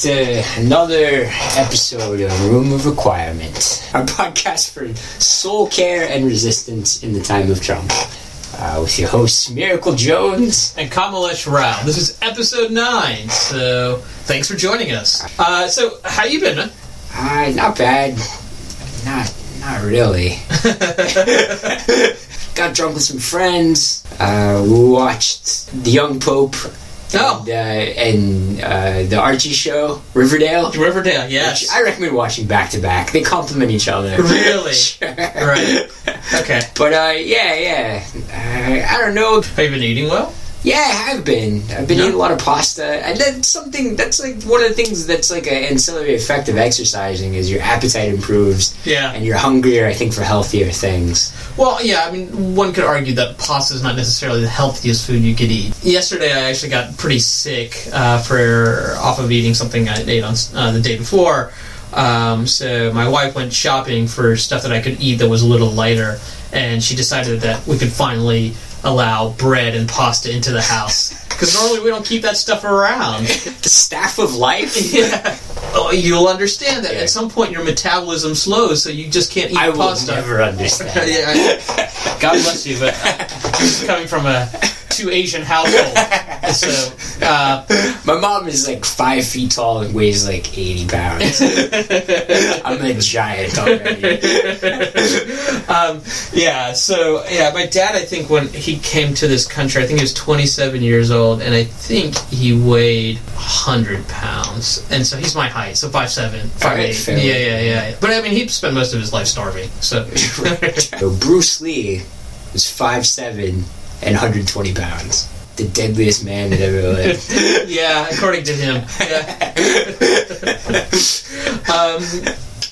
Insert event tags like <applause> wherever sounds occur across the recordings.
To another episode of Room of Requirement, our podcast for soul care and resistance in the time of Trump. Uh, with your hosts, Miracle Jones. and Kamalesh Rao. This is episode nine, so thanks for joining us. Uh, so, how you been, man? Uh, not bad. Not, not really. <laughs> Got drunk with some friends. Uh, watched The Young Pope. Oh. And, uh, and uh, the Archie show, Riverdale. Riverdale, Which yes. I recommend watching back to back. They complement each other. Really? Sure. <laughs> Right. Okay. But uh, yeah, yeah. Uh, I don't know. Have you been eating well? Yeah, I have been. I've been Yeah. eating a lot of pasta, and that's something. That's like one of the things that's like an ancillary effect of exercising is your appetite improves, Yeah. and you're hungrier. I think for healthier things. Well, yeah, I mean, one could argue that pasta is not necessarily the healthiest food you could eat. Yesterday, I actually got pretty sick uh, for off of eating something I ate on uh, the day before. Um, so my wife went shopping for stuff that I could eat that was a little lighter, and she decided that we could finally allow bread and pasta into the house <laughs> because normally we don't keep that stuff around. <laughs> The staff of life. <laughs> yeah. Oh, you'll understand that Yeah. at some point your metabolism slows, so you just can't eat I will pasta. never understand. Yeah, I- God bless you, but is coming from a two Asian household. <laughs> So, uh, My mom is like five feet tall and weighs like eighty pounds. <laughs> I'm a giant already. <laughs> um, yeah, so yeah, my dad, I think when he came to this country, I think he was 27 years old, and I think he weighed 100 pounds, and so he's my height, so 5'7", 5'8". Alright, fair. yeah, yeah, yeah. But I mean, he spent most of his life starving, so. So Bruce Lee was five seven and 120 pounds. The deadliest man that ever lived. <laughs> yeah, according to him. Yeah. <laughs> um,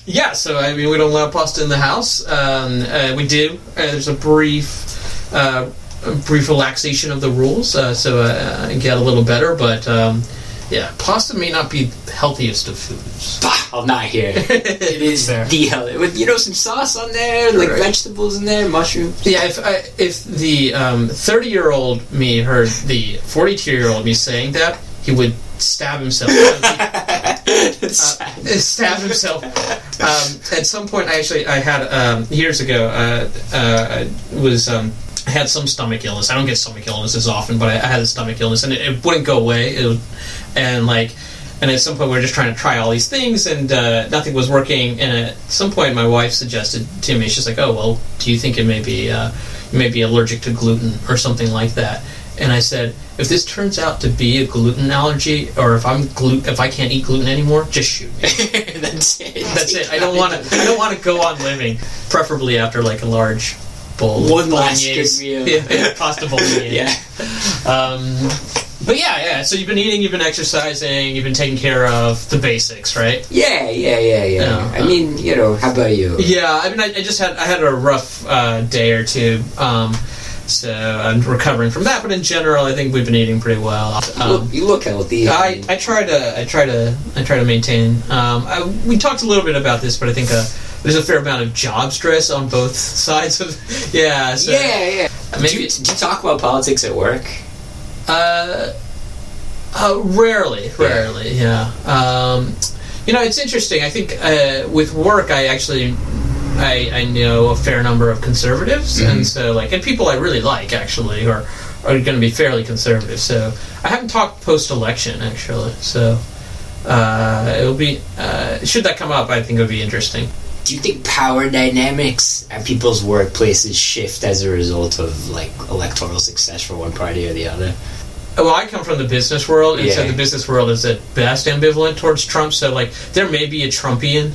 yeah, so I mean, we don't allow pasta in the house. Um, uh, we do. Uh, there's a brief, uh, a brief relaxation of the rules, uh, so uh, I get a little better. But um, yeah, pasta may not be the healthiest of foods. Bah, I'm not here. <laughs> It is Fair. the hell with you know some sauce on there, like Right. vegetables in there, mushrooms. Yeah, if I, if the thirty year old me heard the forty two year old me saying that, he would stab himself. <laughs> uh, stab himself. Um, at some point, I actually I had um, years ago uh, uh, I was um, I had some stomach illness. I don't get stomach illnesses often, but I, I had a stomach illness, and it, it wouldn't go away. It would, and like. And at some point, we were just trying to try all these things, and uh, nothing was working. And at some point, my wife suggested to me, she's like, "Oh, well, do you think it may be uh, you may be allergic to gluten or something like that?" And I said, "If this turns out to be a gluten allergy, or if I'm glu- if I can't eat gluten anymore, just shoot me." <laughs> That's it. That's it. I <laughs> don't want to. I don't want to go on living. Preferably after like a large bowl. of One last bolognese. good meal. Yeah, <laughs> pasta bolognese. Yeah. Um, but yeah, yeah. So you've been eating, you've been exercising, you've been taking care of the basics, right? Yeah, yeah, yeah, yeah. Yeah. I mean, you know, how about you? Yeah. I mean, I, I just had I had a rough uh, day or two. Um, so I'm recovering from that, but in general, I think we've been eating pretty well. You Um, look, you look healthy. I, I try to I try to I try to maintain. Um, I, we talked a little bit about this, but I think uh, there's a fair amount of job stress on both <laughs> sides of. Yeah. So, yeah, yeah. Maybe do, you, do you talk about politics at work? Uh, uh, rarely, rarely. Yeah. Um, you know, it's interesting. I think uh, with work, I actually. I, I know a fair number of conservatives, Mhm. and so like, and people I really like actually are are going to be fairly conservative. So I haven't talked post election actually. So uh, it'll be uh, should that come up, I think it would be interesting. Do you think power dynamics at people's workplaces shift as a result of like electoral success for one party or the other? Well, I come from the business world, and so the business world is at best ambivalent towards Trump. So, like, there may be a Trumpian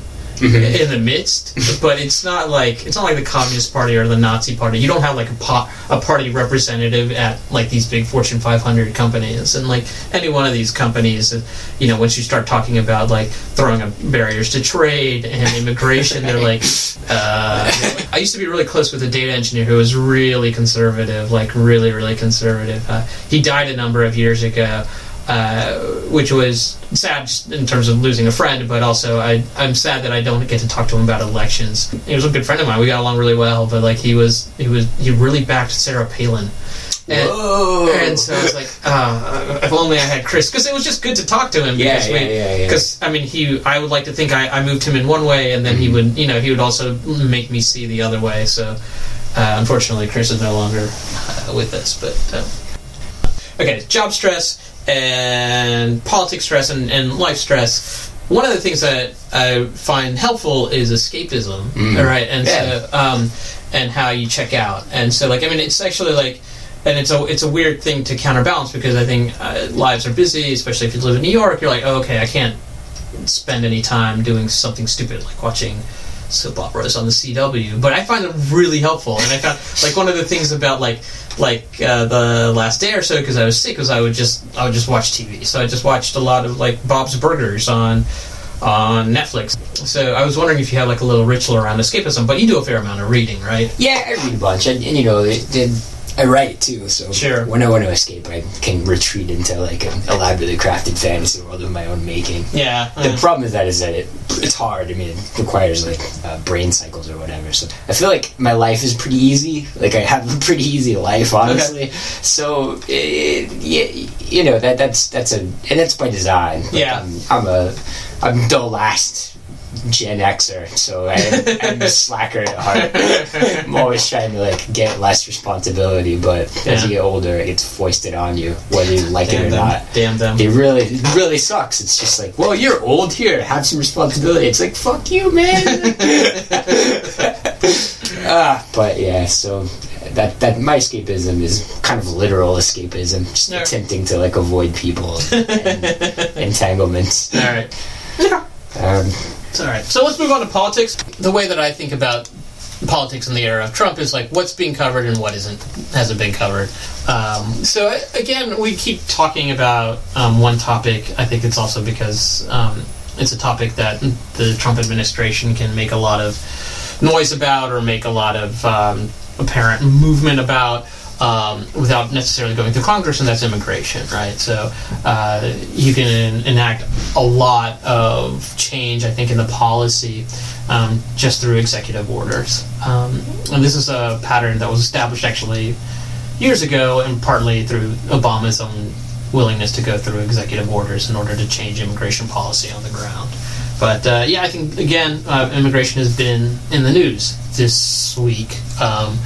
Mhm. in the midst, but it's not like it's not like the Communist Party or the Nazi Party. You don't have like a po- a party representative at like these big Fortune 500 companies, and like any one of these companies, uh, you know, once you start talking about like throwing up barriers to trade and immigration, they're like. <laughs> Uh, I used to be really close with a data engineer who was really conservative, like really, really conservative. Uh, he died a number of years ago, uh, which was sad in terms of losing a friend, but also I, I'm sad that I don't get to talk to him about elections. He was a good friend of mine. We got along really well, but like he was, he was, he really backed Sarah Palin. And, Whoa. and so I was like, uh, if only I had Chris, because it was just good to talk to him. Yeah, because yeah, yeah, yeah. Because I mean, he, I would like to think I, I moved him in one way, and then he Mm-hmm. would, you know, he would also make me see the other way. So, uh, unfortunately, Chris is no longer uh, with us. But uh, okay, job stress and politics stress and, and life stress. One of the things that I find helpful is escapism, Mm. right? And Yeah. so, um, and how you check out. And so, like, I mean, it's actually like, and it's a it's a weird thing to counterbalance because I think uh, lives are busy, especially if you live in New York. You're like, oh, okay, I can't spend any time doing something stupid like watching soap operas on the CW. But I find it really helpful, and I found like one of the things about like like uh, the last day or so because I was sick was I would just I would just watch TV. So I just watched a lot of like Bob's Burgers on on Netflix. So I was wondering if you have like a little ritual around escapism, but you do a fair amount of reading, right? Yeah, I read a bunch, and, and you know, it, it, I write too. So Sure. when I want to escape, I can retreat into like an elaborately crafted fantasy world of my own making. Yeah. The uh, problem with that is that it it's hard. I mean, it requires like uh, brain cycles or whatever. So I feel like my life is pretty easy. Like I have a pretty easy life, honestly. So it, yeah, you know that that's that's a and that's by design. Like, Yeah. I'm, I'm a I'm the last Gen Xer, so I, I'm a slacker at heart. <laughs> I'm always trying to like get less responsibility, but as you get older, it gets foisted on you, whether you like it or them. not. Damn them. It really, it really sucks. It's just like, well, you're old here. Have some responsibility. It's like, fuck you, man. <laughs> ah, but yeah. So that that my escapism is kind of literal escapism, just Yeah. attempting to like avoid people and <laughs> entanglements. All right. Um, All right. So let's move on to politics. The way that I think about politics in the era of Trump is like what's being covered and what isn't hasn't been covered. Um, so again, we keep talking about um, one topic. I think it's also because um, it's a topic that the Trump administration can make a lot of noise about or make a lot of um, apparent movement about. Um, without necessarily going through Congress, and that's immigration, right? So uh, you can enact a lot of change, I think, in the policy um, just through executive orders. Um, and this is a pattern that was established actually years ago, and partly through Obama's own willingness to go through executive orders in order to change immigration policy on the ground. But uh, yeah, I think again, uh, immigration has been in the news this week. Um,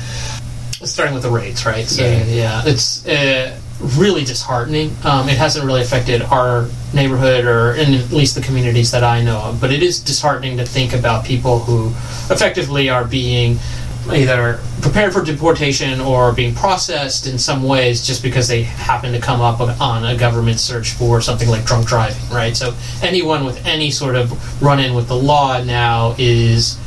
starting with the rates, right? So Yeah. yeah, it's uh, really disheartening. Um, it hasn't really affected our neighborhood or in at least the communities that I know of, but it is disheartening to think about people who effectively are being either prepared for deportation or being processed in some ways just because they happen to come up on a government search for something like drunk driving, right? So anyone with any sort of run in with the law now is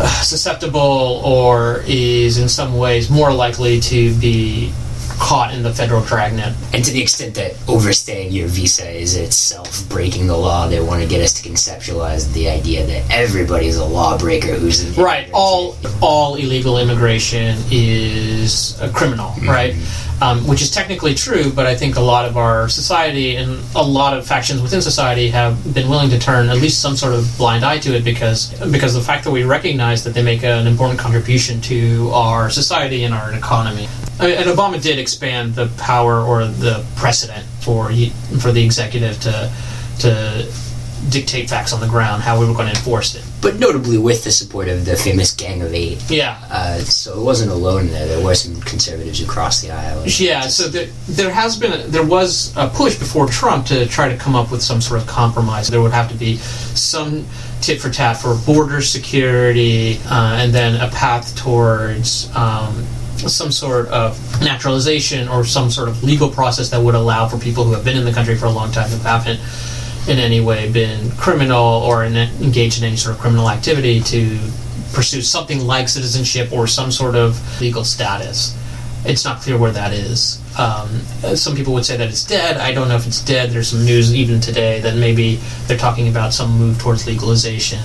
Uh, susceptible or is in some ways more likely to be caught in the federal dragnet. and to the extent that overstaying your visa is itself breaking the law, they want to get us to conceptualize the idea that everybody's a lawbreaker who's Right. All all illegal immigration is a criminal, mm-hmm. right? Um, which is technically true, but I think a lot of our society and a lot of factions within society have been willing to turn at least some sort of blind eye to it because because the fact that we recognize that they make an important contribution to our society and our economy. I mean, and Obama did expand the power or the precedent for for the executive to to dictate facts on the ground, how we were going to enforce it. But notably with the support of the famous Gang of Eight. Yeah, Uh, so it wasn't alone there. There were some conservatives who crossed the aisle. Yeah, so there, there has been, a, there was a push before Trump to try to come up with some sort of compromise. There would have to be some tit for tat for border security, uh, and then a path towards um, some sort of naturalization or some sort of legal process that would allow for people who have been in the country for a long time who haven't in any way been criminal or in, engaged in any sort of criminal activity to pursue something like citizenship or some sort of legal status. It's not clear where that is. Um, some people would say that it's dead. I don't know if it's dead. There's some news even today that maybe they're talking about some move towards legalization,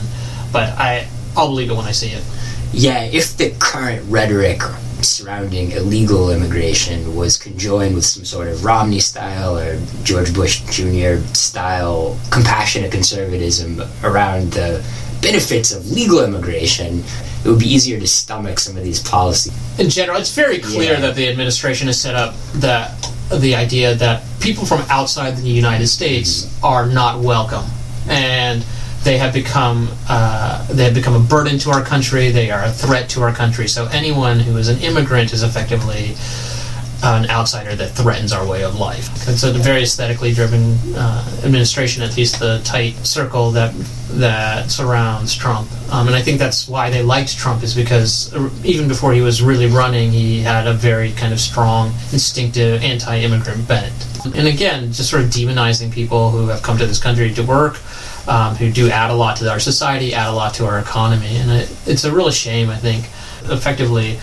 but I I'll believe it when I see it. Yeah, if the current rhetoric surrounding illegal immigration was conjoined with some sort of Romney style or George Bush Jr. style compassionate conservatism around the benefits of legal immigration, it would be easier to stomach some of these policies. In general, it's very clear Yeah. that the administration has set up that the idea that people from outside the United States mm-hmm. are not welcome, and they have become uh, they have become a burden to our country. They are a threat to our country. So anyone who is an immigrant is effectively an outsider that threatens our way of life. It's a very aesthetically driven uh, administration, at least the tight circle that that surrounds Trump. Um, and I think that's why they liked Trump is because uh, even before he was really running, he had a very kind of strong, instinctive anti-immigrant bent. And again, just sort of demonizing people who have come to this country to work. Um, who do add a lot to our society, add a lot to our economy, and it, it's a real shame. I think, effectively,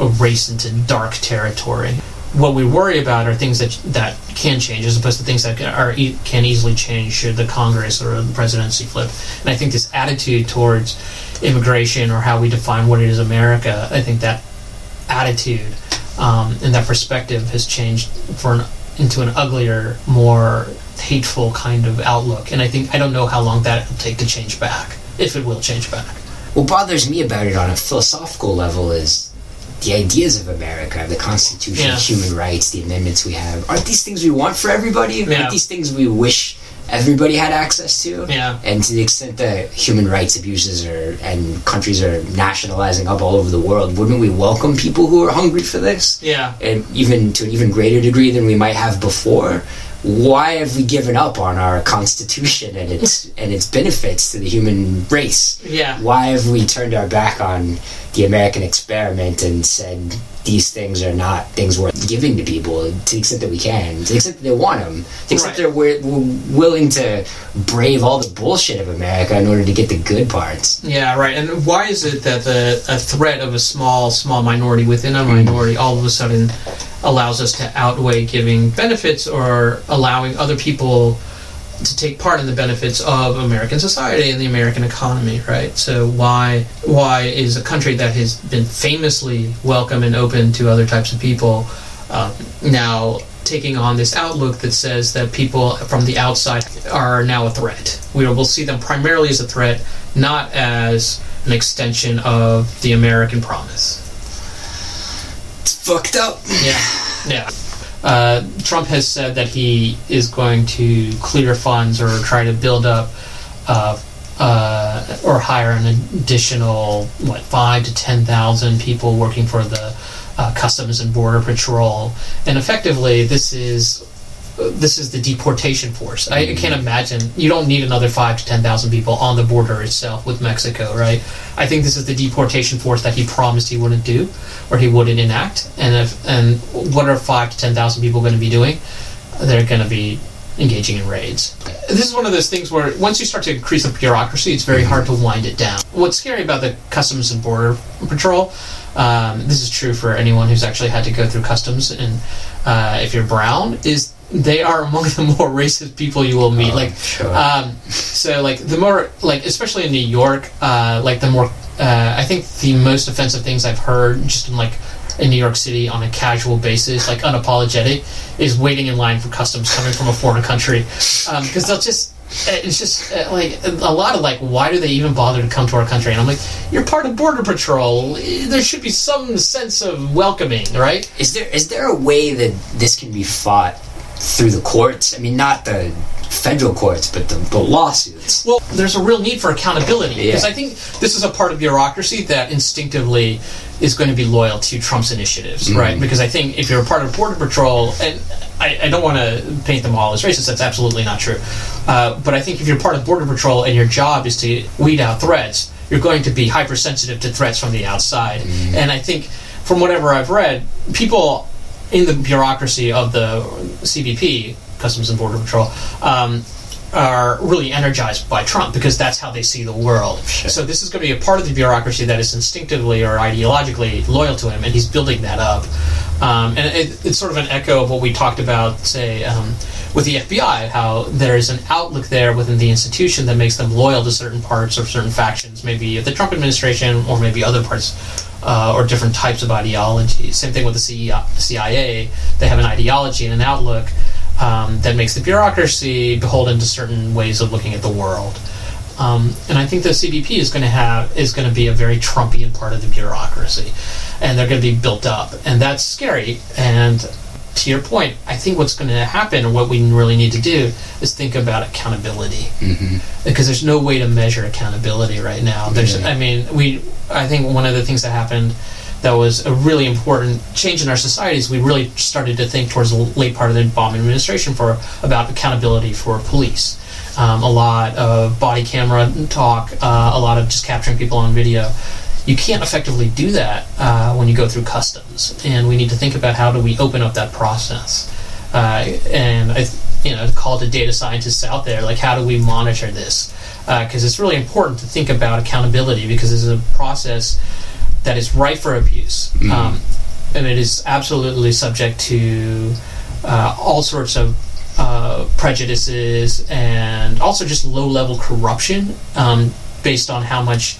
a race into dark territory. What we worry about are things that that can change, as opposed to things that are can easily change should the Congress or the presidency flip. And I think this attitude towards immigration or how we define what it is America, I think that attitude um, and that perspective has changed for an, into an uglier, more hateful kind of outlook. And I think I don't know how long that will take to change back, if it will change back. What bothers me about it on a philosophical level is the ideas of America, the Constitution, Yeah. human rights, the amendments we have. Aren't these things we want for everybody? Yeah. Aren't these things we wish everybody had access to? Yeah. And to the extent that human rights abuses are and countries are nationalizing up all over the world, wouldn't we welcome people who are hungry for this? Yeah. and even to an even greater degree than we might have before. Why have we given up on our constitution and its <laughs> and its benefits to the human race? Yeah. Why have we turned our back on the American experiment and said these things are not things worth giving to people to the extent that we can, to the extent that they want them, to the extent Right. that we're, we're willing to brave all the bullshit of America in order to get the good parts? Yeah, right. And why is it that the a threat of a small, small minority within a minority all of a sudden allows us to outweigh giving benefits or allowing other people to take part in the benefits of American society and the American economy, right? So why why is a country that has been famously welcome and open to other types of people um, now taking on this outlook that says that people from the outside are now a threat? We will see them primarily as a threat, not as an extension of the American promise. It's fucked up. Yeah, yeah. Uh, Trump has said that he is going to clear funds or try to build up uh, uh, or hire an additional what five to ten thousand people working for the uh, Customs and Border Patrol, and effectively this is this is the deportation force. I, I can't imagine you don't need another five to ten thousand people on the border itself with Mexico, right? I think this is the deportation force that he promised he wouldn't do, or he wouldn't enact. And if and what are five to ten thousand people going to be doing? They're going to be engaging in raids. This is one of those things where once you start to increase the bureaucracy, it's very hard to wind it down. What's scary about the Customs and Border Patrol, um, this is true for anyone who's actually had to go through customs, and uh, if you're brown, is they are among the <laughs> more racist people you will meet. Oh, like, sure. um, so like the more like especially in New York, uh, like the more uh, I think the most offensive things I've heard just in like in New York City on a casual basis, like unapologetic, is waiting in line for customs coming from a foreign country because they'll just. It's just uh, like a lot of like, why do they even bother to come to our country? And I'm like, you're part of border patrol. There should be some sense of welcoming, right? Is there is there a way that this can be fought through the courts? I mean, not the federal courts, but the, the lawsuits. Well, there's a real need for accountability because Yeah. I think this is a part of bureaucracy that instinctively is going to be loyal to Trump's initiatives, right? Because I think if you're a part of Border Patrol, and I, I don't want to paint them all as racist, that's absolutely not true. Uh, but I think if you're part of Border Patrol and your job is to weed out threats, you're going to be hypersensitive to threats from the outside. And I think, from whatever I've read, people in the bureaucracy of the CBP, Customs and Border Patrol, um, are really energized by Trump because that's how they see the world. So this is going to be a part of the bureaucracy that is instinctively or ideologically loyal to him, and he's building that up. Um, and it, it's sort of an echo of what we talked about, say, um, with the FBI, how there's an outlook there within the institution that makes them loyal to certain parts or certain factions, maybe the Trump administration or maybe other parts uh, or different types of ideology. Same thing with the CIA. They have an ideology and an outlook um, that makes the bureaucracy beholden to certain ways of looking at the world. Um, and I think the CBP is going to have is going to be a very Trumpian part of the bureaucracy, and they're going to be built up, and that's scary. And to your point, I think what's going to happen, or what we really need to do, is think about accountability, Mm-hmm. because there's no way to measure accountability right now. There's, Yeah. I mean, we, I think one of the things that happened that was a really important change in our societies. We really started to think towards the late part of the Obama administration for about accountability for police. Um, a lot of body camera talk, uh, a lot of just capturing people on video. You can't effectively do that uh, when you go through customs, and we need to think about how do we open up that process. Uh, and I, you know, call to data scientists out there, like how do we monitor this? Because it's really important to think about accountability because this is a process that is ripe for abuse, um, and it is absolutely subject to uh, all sorts of uh, prejudices and also just low-level corruption um, based on how much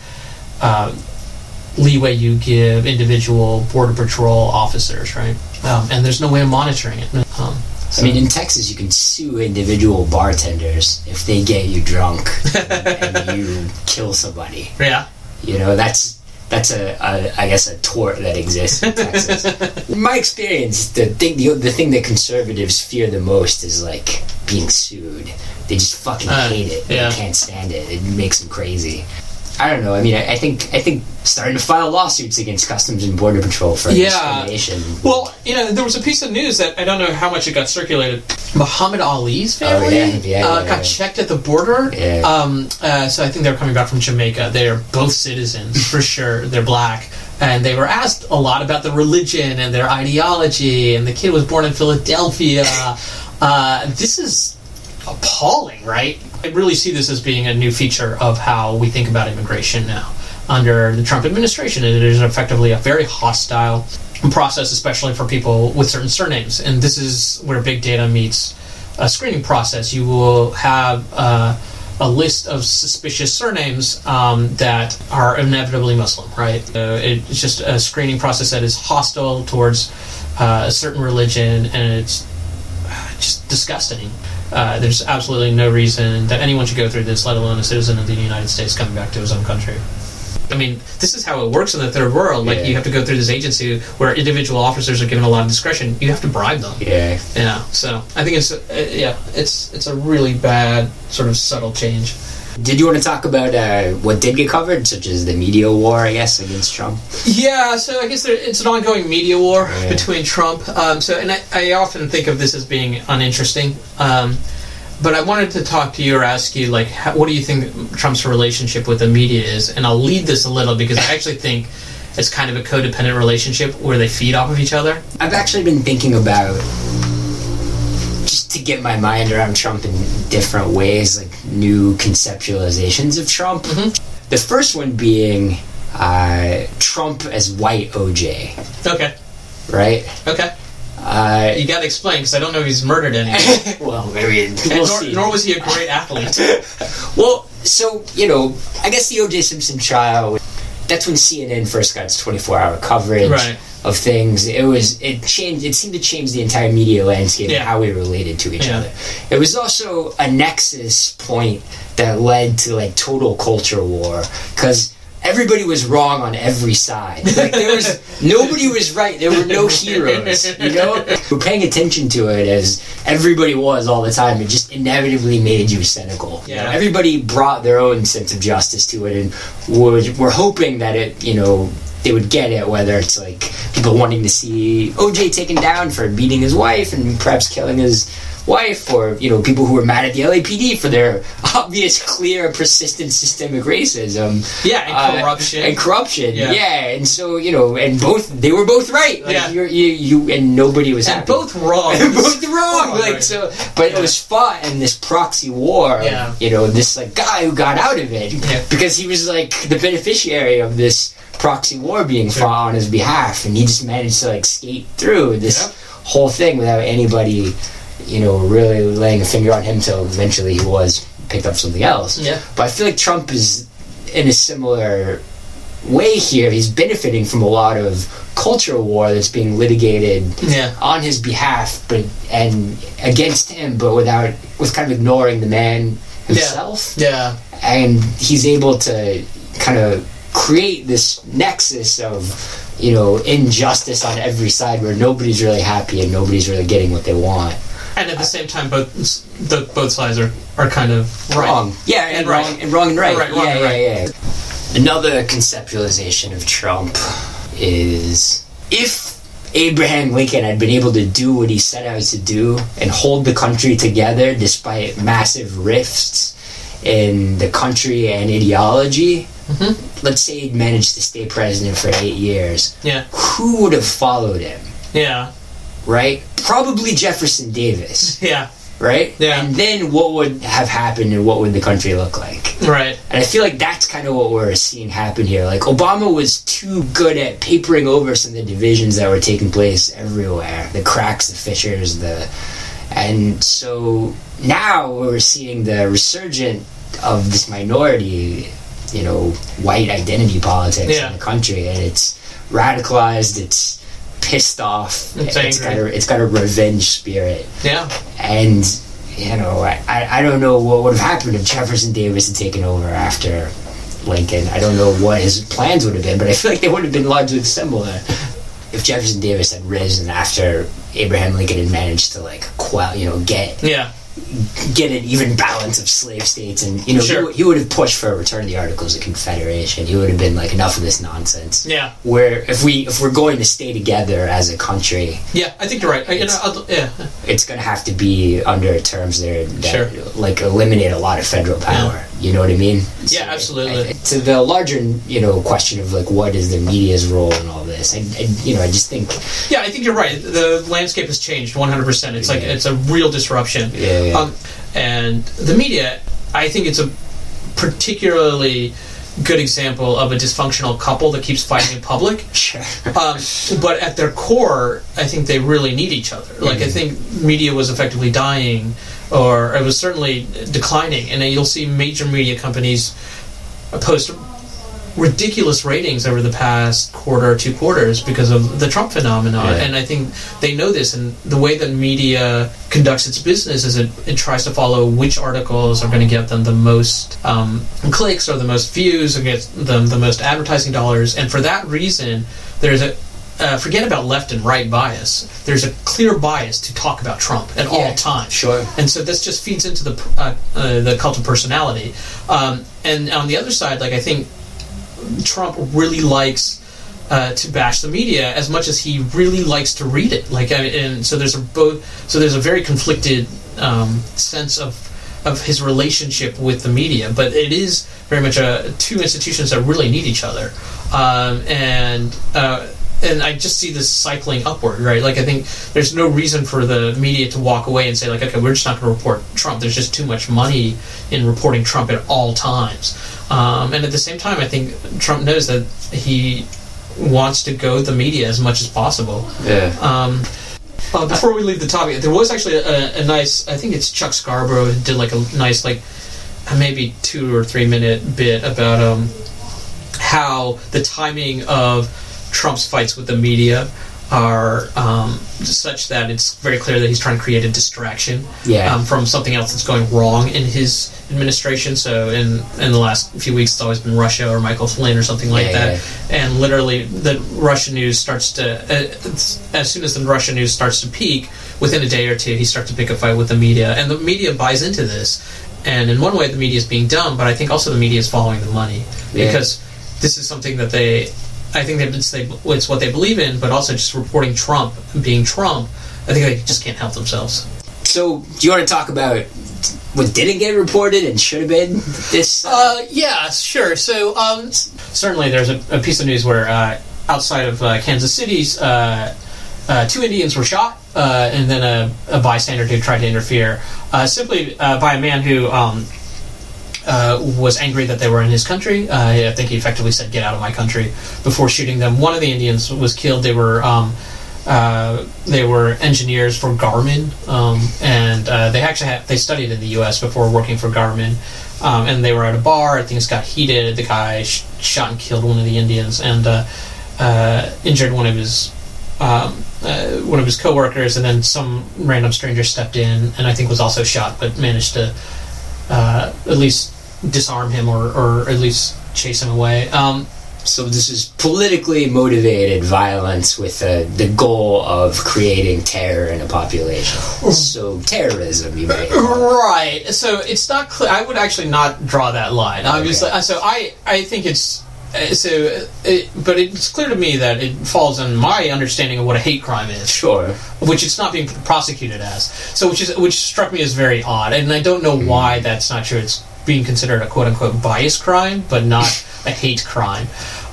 uh, leeway you give individual border patrol officers, right? Um, and there's no way of monitoring it. Um, I mean, in Texas, you can sue individual bartenders if they get you drunk and <laughs> you kill somebody. yeah, You know, that's that's a, a I guess a tort that exists in Texas. in <laughs> my experience, the thing the, the thing that conservatives fear the most is like being sued. They just fucking Uh, hate it. yeah. They can't stand it. It makes them crazy. I don't know. I mean, I, I think I think starting to file lawsuits against Customs and Border Patrol for Yeah. discrimination. Well, you know, there was a piece of news that I don't know how much it got circulated. Muhammad Ali's family Oh, yeah, yeah, uh, got checked at the border. Yeah. Um, uh, so I think they're coming back from Jamaica. They're both citizens <laughs> for sure. They're black, and they were asked a lot about the religion and their ideology. And the kid was born in Philadelphia. <laughs> uh, this is appalling, right? I really see this as being a new feature of how we think about immigration now under the Trump administration. It is effectively a very hostile process, especially for people with certain surnames. And this is where big data meets a screening process. You will have uh, a list of suspicious surnames um, that are inevitably Muslim, right? Uh, it's just a screening process that is hostile towards uh, a certain religion, and it's just disgusting. Uh, there's absolutely no reason that anyone should go through this, let alone a citizen of the United States coming back to his own country. I mean, this is how it works in the third world. Like, Yeah. you have to go through this agency where individual officers are given a lot of discretion. You have to bribe them. yeah, Yeah. So I think it's uh, yeah, it's it's a really bad sort of subtle change. Did you want to talk about uh, what did get covered, such as the media war, I guess, against Trump? Yeah, so I guess there, it's an ongoing media war Yeah. between Trump. Um, so, and I, I often think of this as being uninteresting. Um, but I wanted to talk to you or ask you, like, how, what do you think Trump's relationship with the media is? And I'll lead this a little because I actually think it's kind of a codependent relationship where they feed off of each other. I've actually been thinking about just to get my mind around Trump in different ways, like new conceptualizations of Trump. The first one being uh, Trump as white OJ, Okay, right? okay. Uh, You got to explain because I don't know if he's murdered anyone. <laughs> well, maybe we'll nor, see. nor was he a great athlete. <laughs> Well, so you know, I guess the O.J. Simpson trial. That's when CNN first got its 24-hour coverage Right. Of things. It was it changed. It seemed to change the entire media landscape Yeah. and how we related to each Yeah. other. It was also a nexus point that led to like total culture war because. Everybody was wrong on every side. Like there was <laughs> nobody was right. There were no heroes. You know, we're paying attention to it as everybody was all the time. It just inevitably made you cynical. You know, Yeah. everybody brought their own sense of justice to it, and were, were hoping that it, you know, they would get it. Whether it's like people wanting to see OJ taken down for beating his wife and perhaps killing his wife, or you know, people who were mad at the LAPD for their <laughs> obvious, clear, persistent systemic racism. Yeah, and Uh, corruption. and corruption. Yeah. Yeah. and so you know, and both they were both right. Like, Yeah. you're, you you and nobody was and happy. both wrong. <laughs> both <laughs> wrong. Oh, like right. so, but Yeah. it was fought in this proxy war. Yeah. you know, this like guy who got out of it Yeah. because he was like the beneficiary of this proxy war being Sure. fought on his behalf, and he just managed to like skate through this Yep. whole thing without anybody, you know, really laying a finger on him till eventually he was picked up something else. Yeah. But I feel like Trump is in a similar way here. He's benefiting from a lot of cultural war that's being litigated Yeah. on his behalf, but and against him, but without with kind of ignoring the man himself. Yeah. And he's able to kind of create this nexus of, you know, injustice on every side where nobody's really happy and nobody's really getting what they want. And at the same time, both the, both sides are, are kind of wrong. Right. Yeah, and, And wrong and wrong and right. Right, wrong yeah, and yeah, right. yeah. Another conceptualization of Trump is if Abraham Lincoln had been able to do what he set out to do and hold the country together despite massive rifts in the country and ideology, Mhm. let's say he'd managed to stay president for eight years, Yeah. who would have followed him? Yeah. Right? Probably Jefferson Davis, <laughs> Yeah. right? Yeah. And then what would have happened and what would the country look like? Right. And I feel like that's kind of what we're seeing happen here. Like Obama was too good at papering over some of the divisions that were taking place everywhere, the cracks, the fissures, the, and so now we're seeing the resurgent of this minority, you know, white identity politics Yeah. in the country, and it's radicalized. It's pissed off. It's it's got a it's got a revenge spirit Yeah. and you know I, I don't know what would have happened if Jefferson Davis had taken over after Lincoln. I don't know what his plans would have been, but I feel like they would have been largely similar if Jefferson Davis had risen after Abraham Lincoln had managed to like quell, you know, get Yeah. Get an even balance of slave states, and you know, Sure. he, would- he would have pushed for a return of the Articles of Confederation. He would have been like, enough of this nonsense. Yeah. Where if we if we're going to stay together as a country, Yeah. I think you're right. I, you know, I'll, yeah. it's going to have to be under terms that, that Sure. like eliminate a lot of federal power. You know what I mean? Yeah, absolutely. I- to the larger, you know, question of like what is the media's role in all this? I, I you know, I just think Yeah, I think you're right. The landscape has changed 100%. It's like Yeah. it's a real disruption. Yeah, yeah. Um, and the media, I think it's a particularly good example of a dysfunctional couple that keeps fighting in public. <laughs> sure. Um, but at their core, I think they really need each other. Like I think media was effectively dying, or it was certainly declining, and you'll see major media companies post ridiculous ratings over the past quarter or two quarters because of the Trump phenomenon. Yeah. And I think they know this, and the way that media conducts its business is it, it tries to follow which articles are going to get them the most um, clicks or the most views or get them the most advertising dollars. And for that reason, there's a uh, forget about left and right bias. There's a clear bias to talk about Trump at Yeah, all times. sure. And so this just feeds into the uh, uh, the cult of personality. Um, and on the other side, like I think Trump really likes uh, to bash the media as much as he really likes to read it. Like, I, and so there's a both. So there's a very conflicted um, sense of of his relationship with the media, but it is very much a two institutions that really need each other. Um, and uh, and I just see this cycling upward, right? Like I think there's no reason for the media to walk away and say like, okay, we're just not going to report Trump. There's just too much money in reporting Trump at all times. Um, and at the same time, I think Trump knows that he wants to go the media as much as possible. Yeah. Um, uh, before we leave the topic, there was actually a, a nice. I think it's Chuck Scarborough who did like a nice like maybe two or three minute bit about um, how the timing of Trump's fights with the media are um, such that it's very clear that he's trying to create a distraction Yeah. um, from something else that's going wrong in his administration. So in in the last few weeks, it's always been Russia or Michael Flynn or something like Yeah, that. And literally, the Russian news starts to uh, as soon as the Russian news starts to peak, within a day or two, he starts to pick a fight with the media, and the media buys into this. And in one way, the media is being dumb, but I think also the media is following the money Yeah. because this is something that they. I think that it's, they, it's what they believe in, but also just reporting Trump being Trump. I think they just can't help themselves. So, do you want to talk about what didn't get reported and should have been this? Uh, yeah, sure. So, um, certainly there's a, a piece of news where uh, outside of uh, Kansas City's, uh, uh, two Indians were shot, uh, and then a, a bystander who tried to interfere, uh, simply uh, by a man who um, uh, was angry that they were in his country. Uh, I think he effectively said, "Get out of my country!" before shooting them. One of the Indians was killed. They were. Um, uh, they were engineers for Garmin, um, and uh, they actually had, they studied in the U.S. before working for Garmin. Um, and they were at a bar. Things got heated. The guy sh- shot and killed one of the Indians and uh, uh, injured one of his um, uh, one of his coworkers. And then some random stranger stepped in and I think was also shot, but managed to uh, at least disarm him or, or at least chase him away. Um, So this is politically motivated violence with uh, the goal of creating terror in a population. So terrorism, you may. Right. So it's not clear. I would actually not draw that line. Obviously. Okay. So I I think it's so. It, but it's clear to me that it falls on my understanding of what a hate crime is, Sure. which it's not being prosecuted as. So which is which struck me as very odd, and I don't know why that's not true. It's being considered a quote unquote bias crime, but not a hate crime.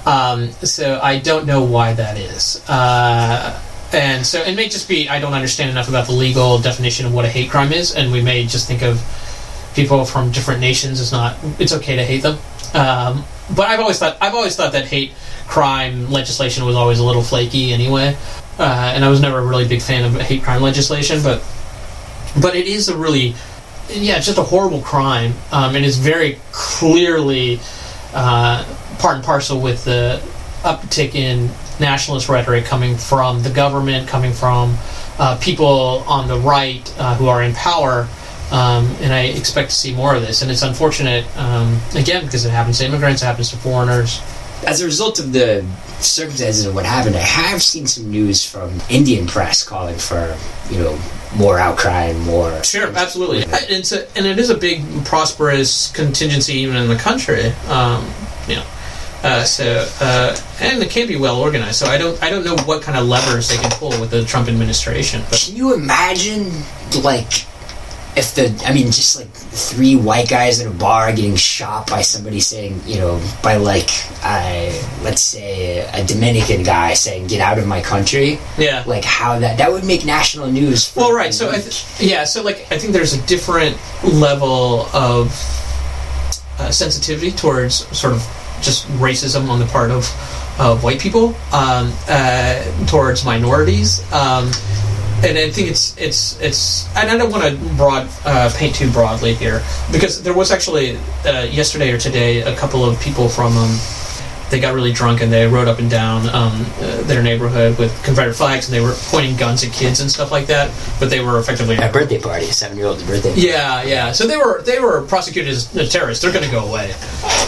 Um, so I don't know why that is. Uh, and so it may just be I don't understand enough about the legal definition of what a hate crime is, and we may just think of people from different nations as not. It's okay to hate them. Um, but I've always thought I've always thought that hate crime legislation was always a little flaky anyway, uh, and I was never a really big fan of hate crime legislation. But but it is a really yeah, it's just a horrible crime, um, and it's very clearly uh, part and parcel with the uptick in nationalist rhetoric coming from the government, coming from uh, people on the right uh, who are in power. Um, and I expect to see more of this. And it's unfortunate, um, again, because it happens to immigrants, it happens to foreigners. As a result of the circumstances of what happened, I have seen some news from Indian press calling for, you know, more outcry, and more. Sure, absolutely. It's a, and it is a big, prosperous contingency even in the country. Um, you know, uh, so uh, and it can be well organized. So I don't, I don't know what kind of levers they can pull with the Trump administration. But Can you imagine, like, if the, I mean, just like three white guys at a bar getting shot by somebody saying, you know, by like, uh, let's say a Dominican guy saying, get out of my country? yeah, Like, how that, that would make national news. Well, right. So, I th- yeah. So, like, I think there's a different level of uh, sensitivity towards sort of just racism on the part of of white people um, uh, towards minorities. Um, and I think it's it's it's, and I don't want to broad uh, paint too broadly here because there was actually uh, yesterday or today a couple of people from um, they got really drunk and they rode up and down um, uh, their neighborhood with Confederate flags and they were pointing guns at kids and stuff like that. But they were effectively a birthday party, a seven year old's birthday. yeah, yeah. So they were they were prosecuted as terrorists. They're going to go away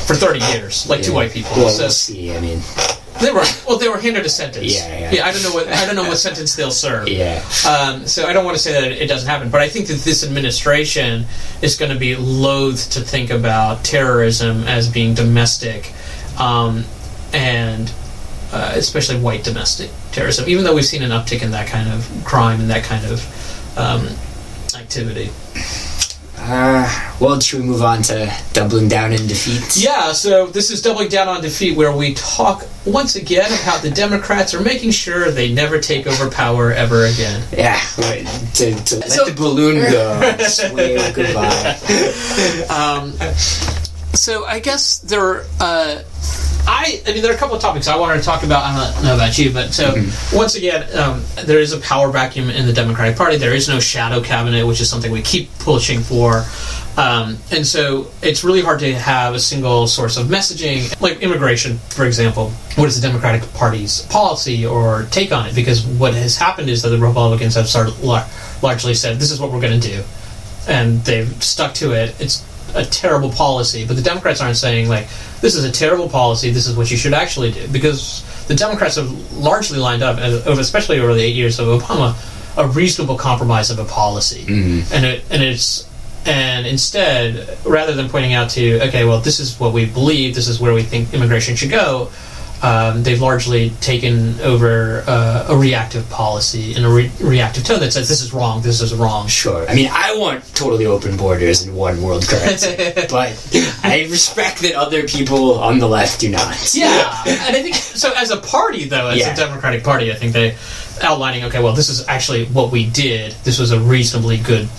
for thirty years, like two white people. Well, so we'll see. I mean, they were well, they were handed a sentence. Yeah, yeah. I don't know what I don't know what sentence they'll serve. yeah. Um, so I don't want to say that it doesn't happen, but I think that this administration is going to be loath to think about terrorism as being domestic, um, and uh, especially white domestic terrorism. Even though we've seen an uptick in that kind of crime and that kind of um, activity. Uh, well, should we move on to doubling down in defeat? Yeah, so this is doubling down on defeat, where we talk once again about the Democrats are making sure they never take over power ever again. Yeah, wait, to, to let So- the balloon go. <laughs> Sway goodbye. <laughs> Um, so I guess there, uh, I, I mean, there are a couple of topics I wanted to talk about. I don't know about you, but so once again, um, there is a power vacuum in the Democratic Party. There is no shadow cabinet, which is something we keep pushing for. Um, and so it's really hard to have a single source of messaging, like immigration, for example. What is the Democratic Party's policy or take on it? Because what has happened is that the Republicans have started lar- largely said, "This is what we're going to do," and they've stuck to it. It's a terrible policy, but the Democrats aren't saying like this is a terrible policy. This is what you should actually do because the Democrats have largely lined up, especially over the eight years of Obama, a reasonable compromise of a policy, mm-hmm. and it and it's and instead rather than pointing out to okay, well this is what we believe, this is where we think immigration should go. Um, they've largely taken over uh, a reactive policy and a re- reactive tone that says this is wrong, this is wrong. Sure. I mean, I want totally open borders and one world currency, <laughs> but I respect that other people on the left do not. Yeah, and I think so. As a party, though, as Yeah. a Democratic Party, I think they outlining. Okay, well, this is actually what we did. This was a reasonably good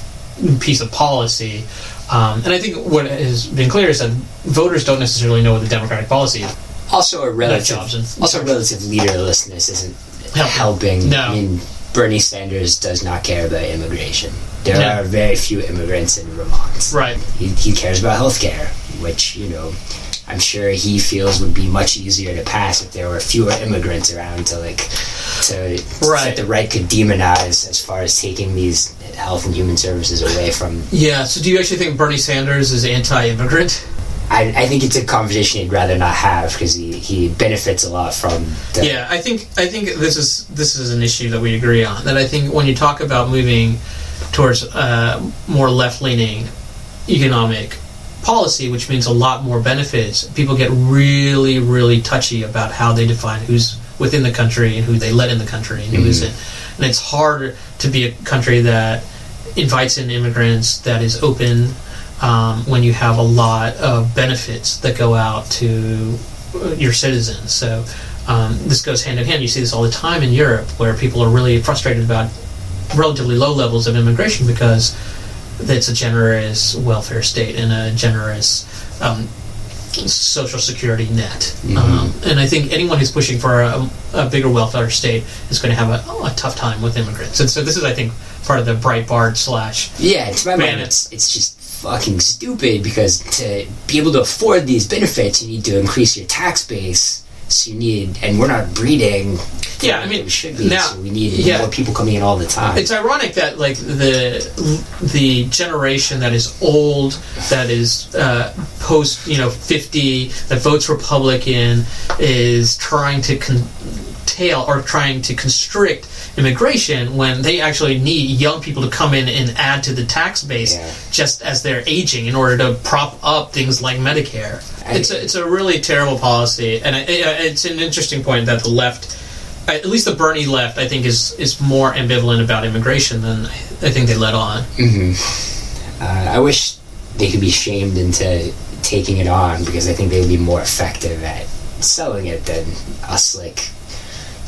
piece of policy, um, and I think what has been clear is that voters don't necessarily know what the Democratic policy is. Also, a relative, also relative leaderlessness isn't Helping. No. I mean, Bernie Sanders does not care about immigration. There Yeah. are very few immigrants in Vermont. Right. He, he cares about healthcare, which you know, I'm sure he feels would be much easier to pass if there were fewer immigrants around to like to Right. that the right could demonize as far as taking these health and human services away from. Yeah. So, do you actually think Bernie Sanders is anti-immigrant? I, I think it's a conversation he'd rather not have because he, he benefits a lot from. The, Yeah, I think I think this is this is an issue that we agree on. That I think when you talk about moving towards uh, more left-leaning economic policy, which means a lot more benefits, people get really, really touchy about how they define who's within the country and who they let in the country and who isn't. And it's hard to be a country that invites in immigrants, that is open, um, when you have a lot of benefits that go out to your citizens. So um, this goes hand in hand. You see this all the time in Europe, where people are really frustrated about relatively low levels of immigration because it's a generous welfare state and a generous um, social security net. Um, and I think anyone who's pushing for a, a bigger welfare state is going to have a, a tough time with immigrants. And so this is, I think, part of the Breitbart slash. Yeah, it's, my Man, mind, it's, it's just fucking stupid because to be able to afford these benefits, you need to increase your tax base. So you need, and we're not breeding. Yeah, I mean, we should be. now- so we need yeah. more people coming in all the time. It's ironic that like the the generation that is old, that is uh, post you know fifty, that votes Republican, is trying to contail or trying to constrict immigration when they actually need young people to come in and add to the tax base Yeah. just as they're aging in order to prop up things like Medicare. I- It's a, it's a really terrible policy, and it, it's an interesting point that the left at least the Bernie left, I think, is is more ambivalent about immigration than I think they let on. Uh, I wish they could be shamed into taking it on because I think they would be more effective at selling it than us, like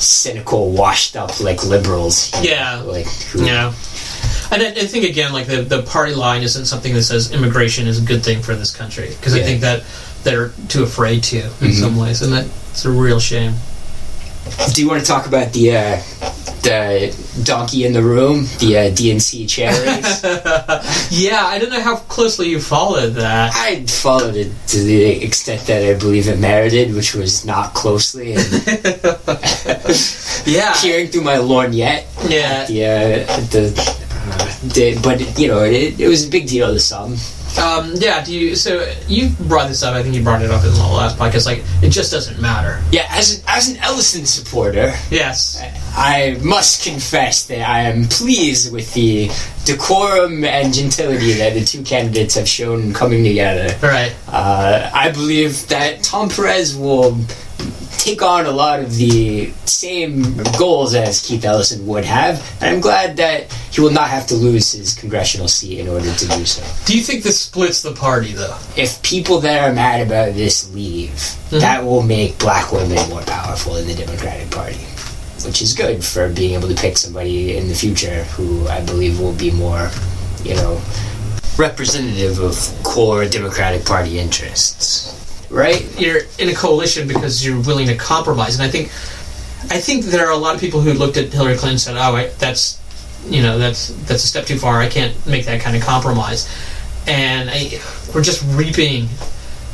cynical, washed up, like liberals. Yeah. know, like who, Yeah, and I, I think again, like the the party line isn't something that says immigration is a good thing for this country because I think that they're too afraid to in some ways, and that's a real shame. Do you want to talk about the uh, the donkey in the room, the uh, DNC chair? <laughs> Yeah, I don't know how closely you followed that. I followed it to the extent that I believe it merited, which was not closely. And <laughs> Yeah, peering through my lorgnette, yeah. the uh, the, uh, the but you know it, it was a big deal to some. Um, yeah, do you? So you brought this up. I think you brought it up in the last podcast. Like, it just doesn't matter. Yeah, as an, as an Ellison supporter, Yes. I must confess that I am pleased with the decorum and gentility that the two candidates have shown coming together. Right. Uh, I believe that Tom Perez will take on a lot of the same goals as Keith Ellison would have, and I'm glad that he will not have to lose his congressional seat in order to do so. Do you think this splits the party, though? If people that are mad about this leave, hmm. that will make black women more powerful in the Democratic Party. Which is good for being able to pick somebody in the future who I believe will be more, you know, representative of core Democratic Party interests. Right? You're in a coalition because you're willing to compromise, and I think, I think there are a lot of people who looked at Hillary Clinton and said, "Oh, I, that's, you know, that's that's a step too far. I can't make that kind of compromise," and I, we're just reaping.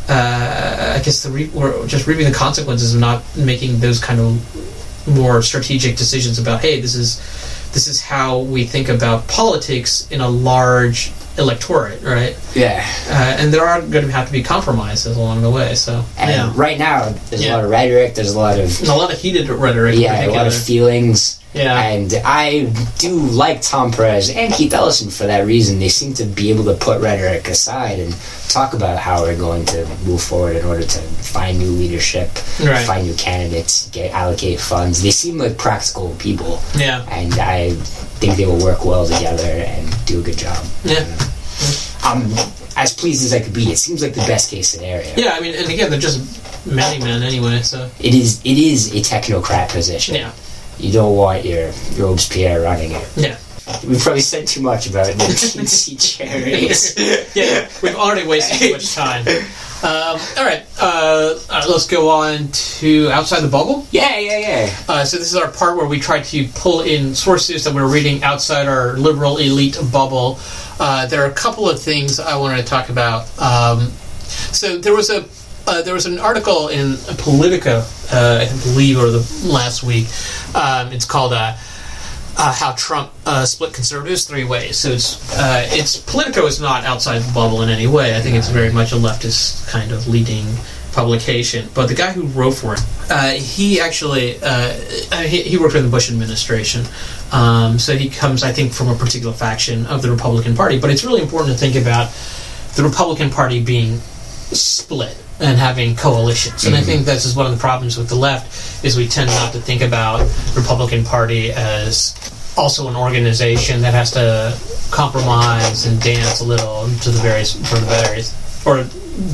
Uh, I guess the re- we're just reaping the consequences of not making those kind of more strategic decisions about, hey, this is this is how we think about politics in a large electorate, right? Yeah. uh, and there are going to have to be compromises along the way. So And yeah, right now, there's Yeah. a lot of rhetoric, there's a lot of and a lot of heated rhetoric. in yeah, a lot of feelings. Yeah. And I do like Tom Perez and Keith Ellison for that reason. They seem to be able to put rhetoric aside and talk about how we're going to move forward in order to find new leadership, Right. find new candidates, get allocate funds. They seem like practical people, yeah, and I think they will work well together and do a good job. yeah, I'm as pleased as I could be. It seems like the best case scenario. yeah. I mean, and again, they're just many men anyway. So It is. It is a technocrat position. yeah, You don't want your Robespierre running it. yeah, We've probably said too much about the DNC chair race. yeah. We've already wasted too much time. <laughs> Um, all right, uh, all right, let's go on to outside the bubble. Yeah, yeah, yeah. Uh, so this is our part where we try to pull in sources that we're reading outside our liberal elite bubble. Uh, there are a couple of things I wanted to talk about. Um, so there was a uh, there was an article in Politico, uh, I believe, or the last week. Um, it's called uh, "How Trump uh, Split Conservatives Three Ways." So it's uh, it's Politico is not outside the bubble in any way. I think it's very much a leftist kind of leading publication. But the guy who wrote for it, uh, he actually uh, he, he worked in the Bush administration. Um, so he comes, I think, from a particular faction of the Republican Party. But it's really important to think about the Republican Party being split and having coalitions. And I think this is one of the problems with the left is we tend not to think about Republican Party as also an organization that has to compromise and dance a little to the various for the various or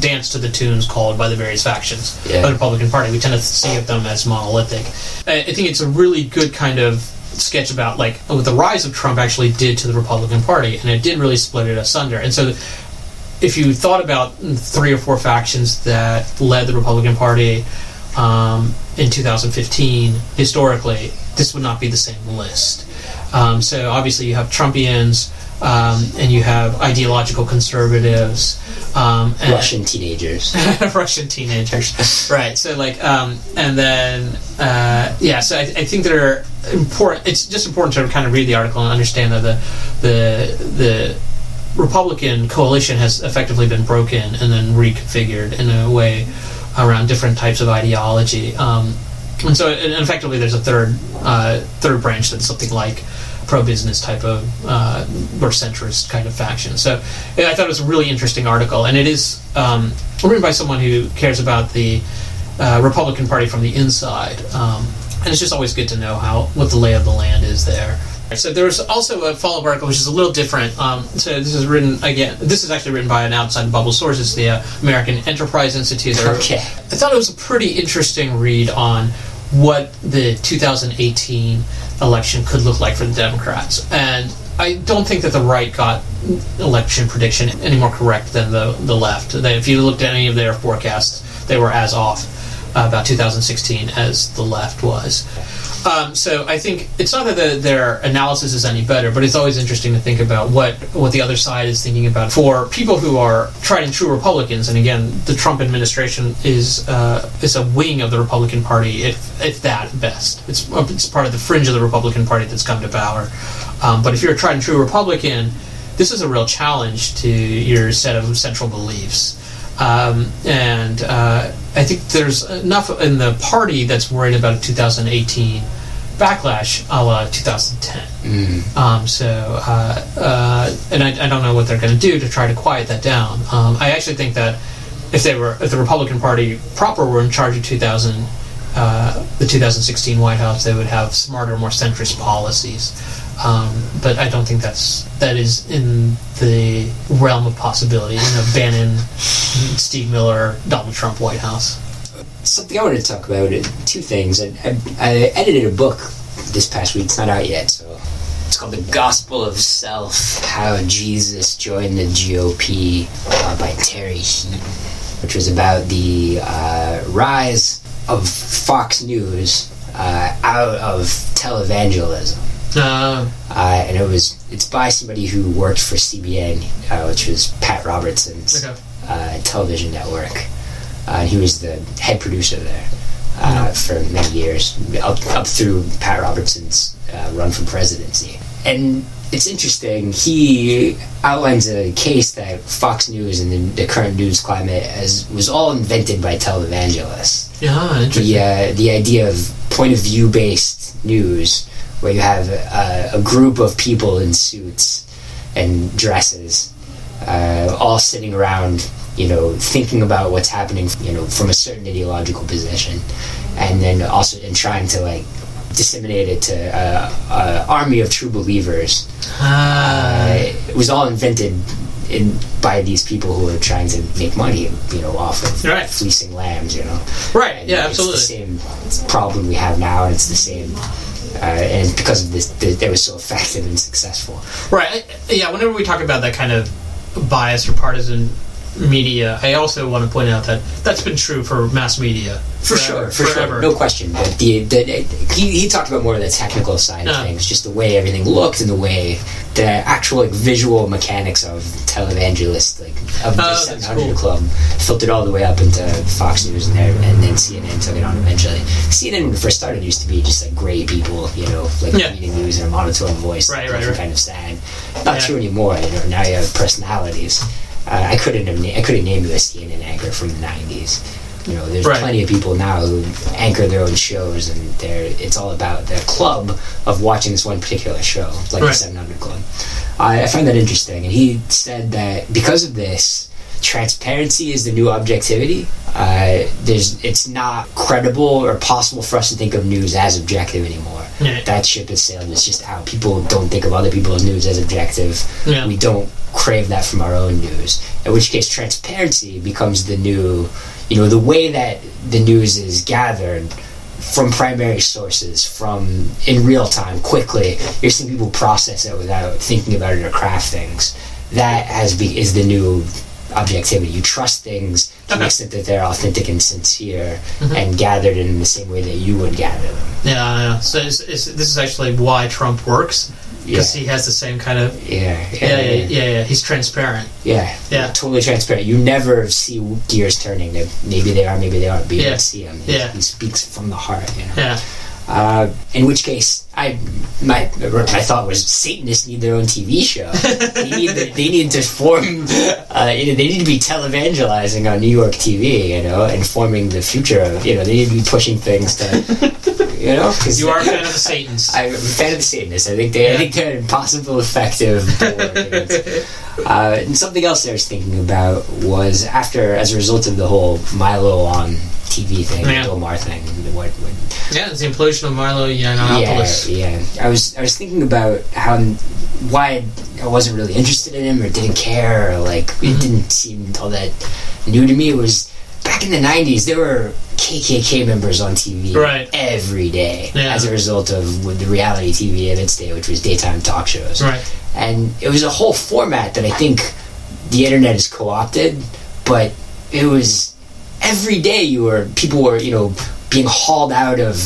dance to the tunes called by the various factions Yeah. of the Republican Party. We tend to see of them as monolithic. I think it's a really good kind of sketch about like what the rise of Trump actually did to the Republican Party, and it did really split it asunder. And so if you thought about three or four factions that led the Republican Party um, in 2015, historically, this would not be the same list. Um, so obviously, you have Trumpians um, and you have ideological conservatives. Um, and Russian teenagers. <laughs> Russian teenagers, right? So like, um, and then uh, yeah. So I, I think that are important. It's just important to kind of read the article and understand that the the the Republican coalition has effectively been broken and then reconfigured in a way around different types of ideology. Um, and so, and effectively, there's a third uh, third branch that's something like pro-business type of uh, or centrist kind of faction. So, yeah, I thought it was a really interesting article, and it is um, written by someone who cares about the uh, Republican Party from the inside. Um, and it's just always good to know how what the lay of the land is there. So there's also a follow-up article which is a little different. Um, so this is written again. This is actually written by an outside bubble source. It's the uh, American Enterprise Institute. Okay. I thought it was a pretty interesting read on what the 2018 election could look like for the Democrats. And I don't think that the right got election prediction any more correct than the, the left. If you looked at any of their forecasts, they were as off uh, about 2016 as the left was. Um, so I think it's not that the, their analysis is any better, but it's always interesting to think about what what the other side is thinking about. For people who are tried and true Republicans, and again, the Trump administration is uh, is a wing of the Republican Party, if if that best. It's it's part of the fringe of the Republican Party that's come to power. Um, but if you're a tried and true Republican, this is a real challenge to your set of central beliefs. Um, and uh, I think there's enough in the party that's worried about a 2018 backlash a la 2010. Um, so, uh, uh, and I, I don't know what they're going to do to try to quiet that down. Um, I actually think that if they were, if the Republican Party proper were in charge of 2000, uh, the 2016 White House, they would have smarter, more centrist policies. Um, but I don't think that's that is in the realm of possibility. You know, Bannon, Steve Miller, Donald Trump White House. Something I wanted to talk about. uh, Two things. I, I, I edited a book this past week. It's not out yet, so it's called "The Gospel of Self: How Jesus Joined the GOP" uh, by Terry Heaton, which was about the uh, rise of Fox News uh, out of televangelism. Uh, Uh, and it was it's by somebody who worked for CBN, uh, which was Pat Robertson's Okay. uh, television network. Uh, he was the head producer there uh, for many years, up up through Pat Robertson's uh, run for presidency. And it's interesting. He outlines a case that Fox News and the, the current news climate as was all invented by televangelists yeah, interesting. the uh, the idea of point of view based news, where you have uh, a group of people in suits and dresses, uh, all sitting around, you know, thinking about what's happening, you know, from a certain ideological position, and then also and trying to like disseminate it to uh, an army of true believers. Ah, Uh, it was all invented in by these people who are trying to make money, you know, off of Right. fleecing lambs, you know. right. And Yeah, it's absolutely. the same problem we have now, and it's the same. Uh, and because of this, th- they were so effective and successful. Right. Yeah. Whenever we talk about that kind of bias or partisan media, I also want to point out that that's been true for mass media for forever, sure, for forever. sure, no question. But the, the he, he talked about more of the technical side of Yeah. things, just the way everything looked and the way the actual like visual mechanics of televangelist, like of the oh, Seven that's Hundred cool. Club, filtered all the way up into Fox News and there, and then CNN took it on eventually. CNN when it first started used to be just like gray people, you know, like Yeah. reading news in a monotone voice, Right, right, right. kind of sad. Not Yeah. true anymore. You know, now you have personalities. Uh, I couldn't have na- I couldn't name you a CNN anchor from the '90s. You know, there's Right. plenty of people now who anchor their own shows, and they're it's all about the club of watching this one particular show, like the 700 Club. I, I find that interesting, and he said that because of this, transparency is the new objectivity. Uh, there's it's not credible or possible for us to think of news as objective anymore. Yeah. That ship has sailed. It's just out. People don't think of other people's news as objective. Yeah. We don't crave that from our own news. In which case, transparency becomes the new, you know, the way that the news is gathered from primary sources, from in real time, quickly. You're seeing people process it without thinking about it or craft things. That has be, is the new objectivity. You trust things to the Okay. extent that they're authentic and sincere mm-hmm. and gathered in the same way that you would gather them. Yeah, yeah. So it's, it's, this is actually why Trump works because Yeah. he has the same kind of Yeah, yeah, yeah, yeah, yeah. He's transparent. Yeah, Yeah. totally transparent. You never see gears turning. Maybe they are, maybe they aren't, but you Yeah. don't see them. He, Yeah. he speaks from the heart. You know. Yeah, Uh, in which case, I my my thought was Satanists need their own TV show. they need to, <laughs> they need to form. Uh, you know, they need to be televangelizing on New York TV. You know, informing the future of. You know, they need to be pushing things to. You know, because you are a fan of the <laughs> Satans. I'm a fan of the Satanists. I think they, I think they're an impossible, effective. <laughs> uh, and something else I was thinking about was after, as a result of the whole Milo on TV thing, Yeah. the Maher thing. What, what, yeah, it's the implosion of Milo yeah, Yiannopoulos. yeah. I was I was thinking about how why I wasn't really interested in him or didn't care or like Mm-hmm. it didn't seem all that new to me. It was back in the '90s. There were KKK members on TV Right. every day Yeah. as a result of the reality TV of its day, which was daytime talk shows. Right. And it was a whole format that I think the internet has co-opted, but it was every day you were people were you know being hauled out of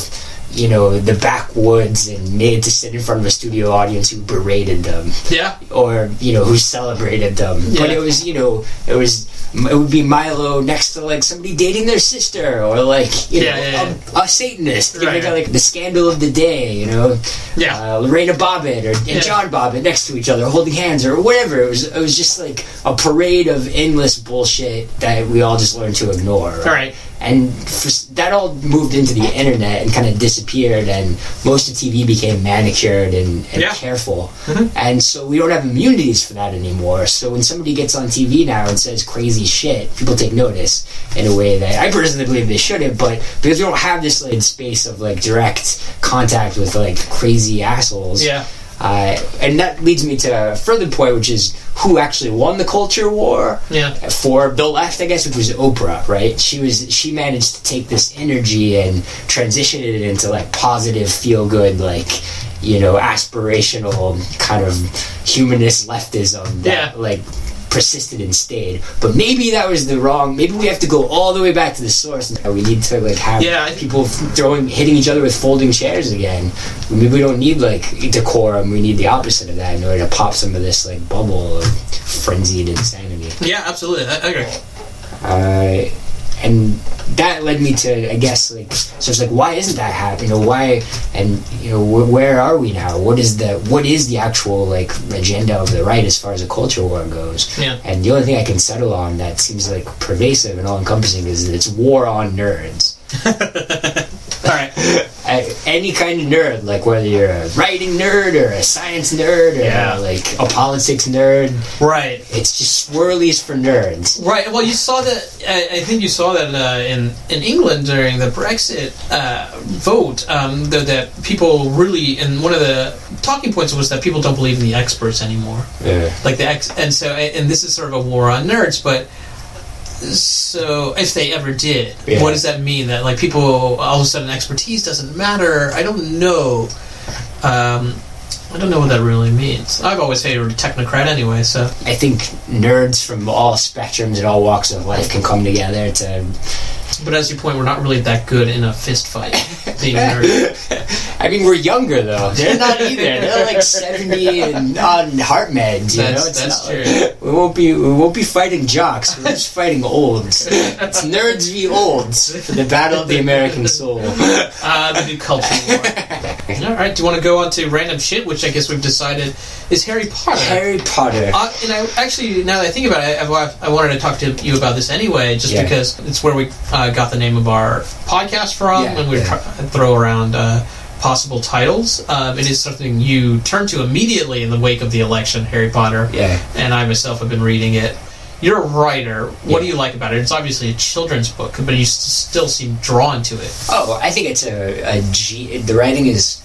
you know the backwoods and made to sit in front of a studio audience who berated them Yeah. or you know who celebrated them but it was you know it was it would be Milo next to like somebody dating their sister or like you Yeah, know yeah, A, a Satanist Right, right. like the scandal of the day you know Yeah. uh, Lorena Bobbitt or and Yeah. John Bobbitt next to each other holding hands or whatever it was it was just like a parade of endless bullshit that we all just learned to ignore right? Right. And for, that all moved into the internet and kind of disappeared and most of TV became manicured and, and Yeah. careful mm-hmm. and so we don't have immunities for that anymore so when somebody gets on TV now and says crazy shit people take notice in a way that I personally believe they shouldn't but because we don't have this like space of like direct contact with like crazy assholes Yeah. Uh, and that leads me to a further point which is who actually won the culture war Yeah. for the left, I guess, which was Oprah, right? She was she managed to take this energy and transition it into like positive, feel good, like you know, aspirational kind of humanist leftism that Yeah. like persisted and stayed. But maybe that was the wrong. Maybe we have to go all the way back to the source. We need to like have Yeah, people throwing hitting each other with folding chairs again. Maybe we don't need like decorum. We need the opposite of that in order to pop some of this like bubble of frenzied insanity. Yeah, absolutely. I, I agree. Uh, and that led me to, I guess, like, so it's like, why isn't that happening? You know, why, and you know, wh- where are we now? What is the, what is the actual like agenda of the right as far as a culture war goes? Yeah. And the only thing I can settle on that seems like pervasive and all encompassing is that it's war on nerds. <laughs> All right. Any kind of nerd, like whether you're a writing nerd or a science nerd or Yeah. like a politics nerd, Right. it's just swirlies for nerds. Right. Well, you saw that. I, I think you saw that uh, in in England during the Brexit uh, vote. Um, that, that people really, and one of the talking points was that people don't believe in the experts anymore. Yeah. Like the ex, and so and this is sort of a war on nerds, but. So, if they ever did, Yeah. what does that mean? That like people all of a sudden expertise doesn't matter? I don't know. Um, I don't know what that really means. I've always hated technocrat anyway, so I think nerds from all spectrums and all walks of life can come together to. But as you point, we're not really that good in a fist fight. Being <laughs> nerds. I mean, we're younger though. They're not either. They're like <laughs> seventy and on heart meds. You That's- know, it's that's not true. we won't be we won't be fighting jocks. We're just fighting olds. It's nerds v olds for the battle of the American soul. Uh, the new culture war. <laughs> All right, do you want to go on to random shit, which I guess we've decided is Harry Potter? Harry Potter. Uh, and I actually, now that I think about it, I, I wanted to talk to you about this anyway, just Yeah. because it's where we uh, got the name of our podcast from, Yeah, and we yeah. try, throw around uh, possible titles. Um, it is something you turn to immediately in the wake of the election, Harry Potter. Yeah. And I myself have been reading it. You're a writer. What do you like about it? It's obviously a children's book, but you still seem drawn to it. Oh, I think it's a, a G. The writing is,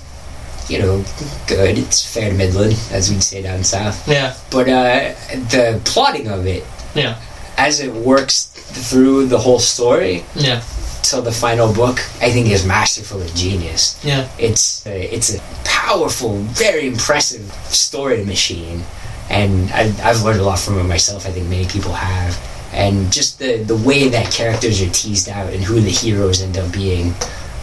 you know, good. It's fair to middling, as we'd say down south. Yeah, But uh, the plotting of it, yeah, as it works through the whole story yeah, till the final book, I think is masterful and genius. yeah. It's a, it's a powerful, very impressive story machine, and I, I've learned a lot from it myself. I think many people have, and just the the way that characters are teased out and who the heroes end up being.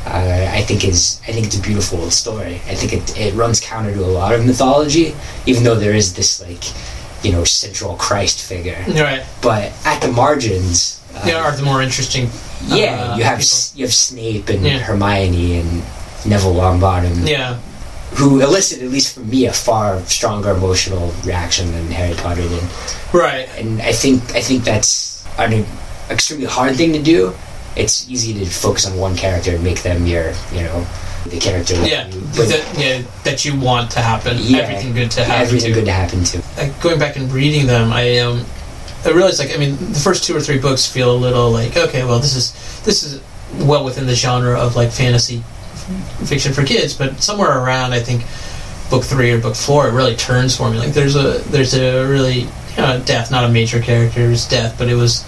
Uh, I think is I think it's a beautiful story. I think it it runs counter to a lot of mythology, even though there is this like, you know, central Christ figure. Right. But at the margins, uh, They are the more interesting. yeah, uh, you have people. You have Snape and Yeah. Hermione and Neville Longbottom, Yeah, who elicit at least for me a far stronger emotional reaction than Harry Potter did. right. And I think I think that's an extremely hard thing to do. It's easy to focus on one character and make them your, you know, the character. that Yeah, you- that, yeah, that you want to happen. Yeah. Everything good to happen. everything to. good to happen to. Like, going back and reading them, I um, I realized like I mean the first two or three books feel a little like okay, well this is this is well within the genre of like fantasy fiction for kids, but somewhere around I think book three or book four it really turns for me. Like there's a there's a really you know, death, not a major character's death, but it was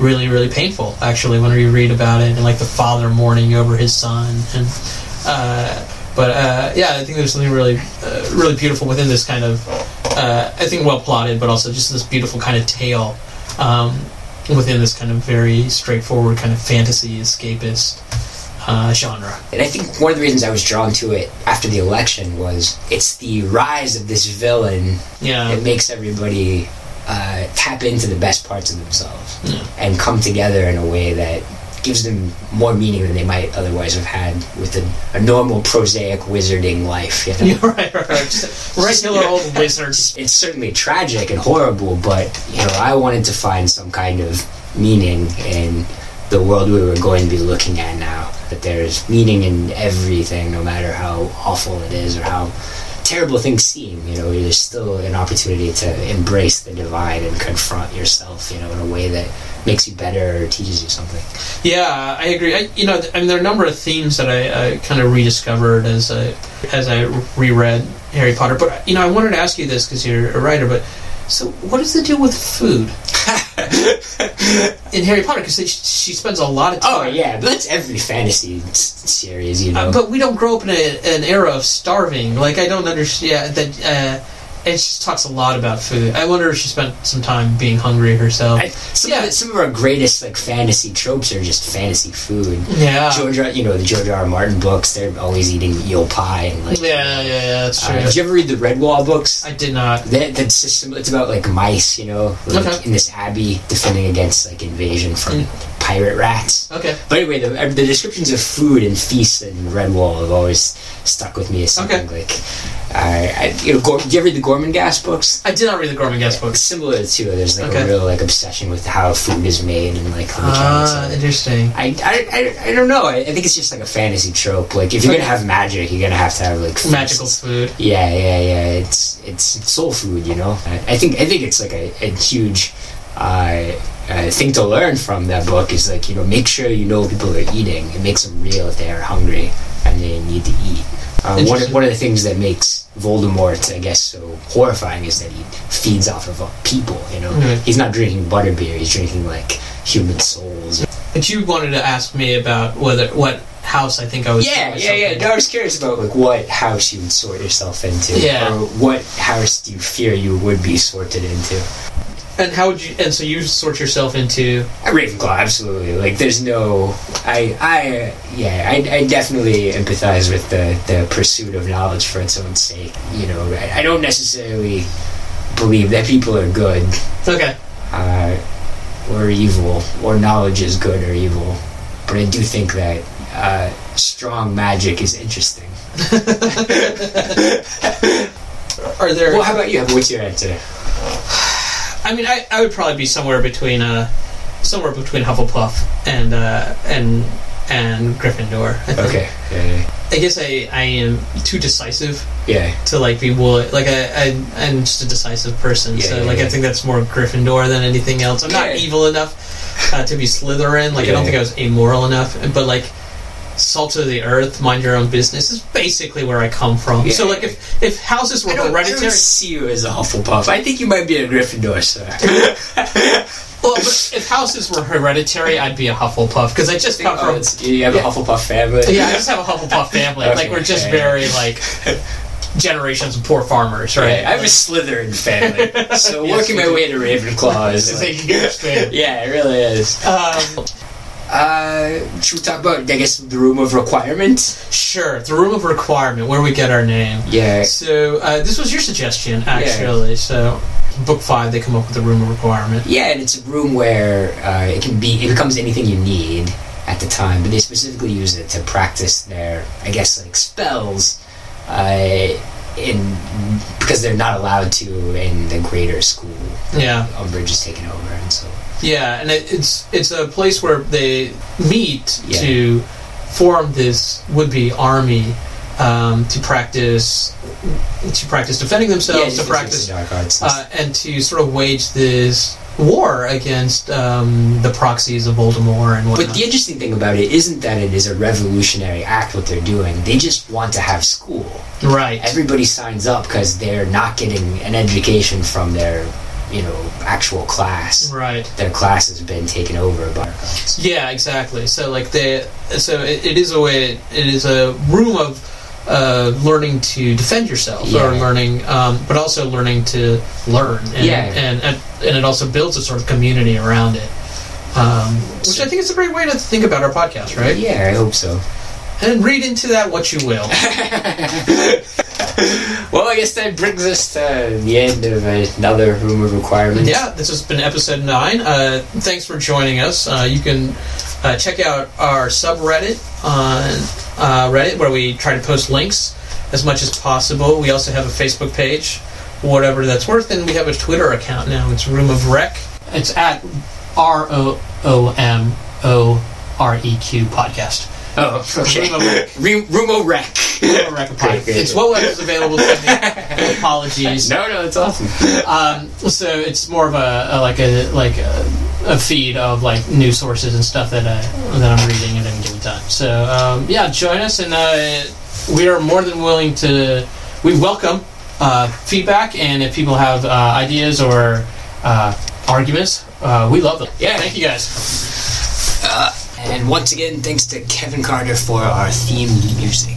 really really painful actually when we read about it and like the father mourning over his son and uh, but uh, yeah I think there's something really uh, really beautiful within this kind of uh, I think well plotted but also just this beautiful kind of tale um, within this kind of very straightforward kind of fantasy escapist uh, genre And I think one of the reasons I was drawn to it after the election was it's the rise of this villain yeah it makes everybody uh, tap into the best parts of themselves Yeah. and come together in a way that gives them more meaning than they might otherwise have had with a, a normal prosaic wizarding life. You know? Yeah, <laughs> right, right, right. Just a <laughs> regular old <laughs> wizards. It's certainly tragic and horrible, but you know, I wanted to find some kind of meaning in the world we were going to be looking at now. That there's meaning in everything, no matter how awful it is or how terrible things seem. You know, there's still an opportunity to embrace the divine and confront yourself. You know, in a way that makes you better or teaches you something. Yeah, I agree. I, you know, I mean, there are a number of themes that I, I kind of rediscovered as I as I reread Harry Potter. But you know, I wanted to ask you this because you're a writer. But so, what does the deal with food <laughs> in Harry Potter? Because she spends a lot of time. Oh yeah, but that's every fantasy series. You know, Uh, but we don't grow up in a, an era of starving. Like I don't understand that. Uh, it just talks a lot about food. I wonder if she spent some time being hungry herself. I, some, Yeah. of some of our greatest like fantasy tropes are just fantasy food. yeah. George, you know the George R. R. Martin books. They're always eating eel pie and like. Yeah, yeah, yeah. That's Uh, true. did you ever read the Redwall books? I did not. That that system. It's about like mice. You know, like Okay. in this abbey defending against like invasion from pirate rats. Okay. But anyway, the, uh, the descriptions of food and feasts in Redwall have always stuck with me as something Okay. like. Uh, I, you know, Gor- do you ever read the Gormenghast books? I did not read the Gormenghast books. Similar to there's like Okay. a real like obsession with how food is made and like the mechanics Ah, it. interesting. I, I, I, I don't know. I, I think it's just like a fantasy trope. Like if you're Okay. gonna have magic, you're gonna have to have like feasts. Magical food. Yeah, yeah, yeah. It's it's soul food, you know. I, I think I think it's like a, a huge uh, uh, thing to learn from that book is like you know make sure you know what people are eating. It makes them real if they are hungry and they need to eat. Uh, one, of, one of the things that makes Voldemort, I guess, so horrifying is that he feeds off of people. You know, Mhm. he's not drinking butterbeer; he's drinking like human souls. But you wanted to ask me about whether what house I think I was. Yeah, yeah, yeah. No, I was curious about like what house you would sort yourself into. Yeah. Or what house do you fear you would be sorted into? And how would you? And so you sort yourself into. A Ravenclaw, absolutely. Like, there's no. I, I, yeah, I, I definitely empathize with the the pursuit of knowledge for its own sake. You know, I, I don't necessarily believe that people are good Okay. uh, or evil, or knowledge is good or evil. But I do think that uh, strong magic is interesting. <laughs> Are there? Well, how about you? What's your answer? I mean, I, I would probably be somewhere between uh, somewhere between Hufflepuff and uh, and and Gryffindor. I think. Okay. Yeah. I guess I, I am too decisive Yeah. to like be wool. Like I, I I'm just a decisive person. Yeah, so yeah, like yeah. I think that's more Gryffindor than anything else. I'm not evil enough uh, to be Slytherin. Like I don't think I was amoral enough. But like salt of the earth, mind your own business is basically where I come from. Yeah. So like if if houses were I don't, I don't hereditary. see you as a Hufflepuff. I think you might be a Gryffindor, sir. <laughs> Well, if houses were hereditary, I'd be a Hufflepuff because I just come Oh, from. you have a Hufflepuff family. Yeah, I just have a Hufflepuff family. Okay, like we're just very like generations of poor farmers, right? I have a Slytherin family, so <laughs> Yes, working my do. way to Ravenclaw <laughs> is like, a huge thing. yeah, it really is. Um, Uh, should we talk about, I guess, the room of requirement? sure, the room of requirement, where we get our name. Yeah. So uh, this was your suggestion, actually. So book five, they come up with the room of requirement. Yeah, and it's a room where uh, it can be, it becomes anything you need at the time, but they specifically use it to practice their, I guess, like spells, uh, in because they're not allowed to in the greater school. Yeah, Umbridge is taken over, and so yeah, and it, it's it's a place where they meet Yeah. to form this would-be army um, to practice to practice defending themselves, yeah, to practice dark arts. uh, and to sort of wage this war against um, the proxies of Voldemort and whatnot. But the interesting thing about it isn't that it is a revolutionary act what they're doing. They just want to have school. right. Everybody signs up because they're not getting an education from their, you know, actual class. right. Their class has been taken over by. Yeah, exactly. So like they, so it, it is a way. It is a room of uh, learning to defend yourself, or learning, um, but also learning to learn. And, Yeah. and, and and it also builds a sort of community around it. Um, which I think is a great way to think about our podcast, right? Yeah, I hope so. And read into that what you will. <laughs> <laughs> Well, I guess that brings us to the end of another room of requirements. Yeah, this has been episode nine. Uh, thanks for joining us. Uh, you can uh, check out our subreddit on uh, Reddit where we try to post links as much as possible. We also have a Facebook page, whatever that's worth, and we have a Twitter account now. It's Room of Req. It's at R O O M O R E Q podcast. <laughs> Oh, okay. Room of Req. Room, room rec. Room of Req Great, great. It's what was available to me. Apologies. No, no, it's awesome. Um, so it's more of a, a like a like a, a feed of like news sources and stuff that I, that I'm reading at any given time. So um, yeah, join us, and uh, we are more than willing to. We welcome uh, feedback, and if people have uh, ideas or uh, arguments, uh, we love them. Yeah. thank you guys. And once again, thanks to Kevin Carter for our theme music.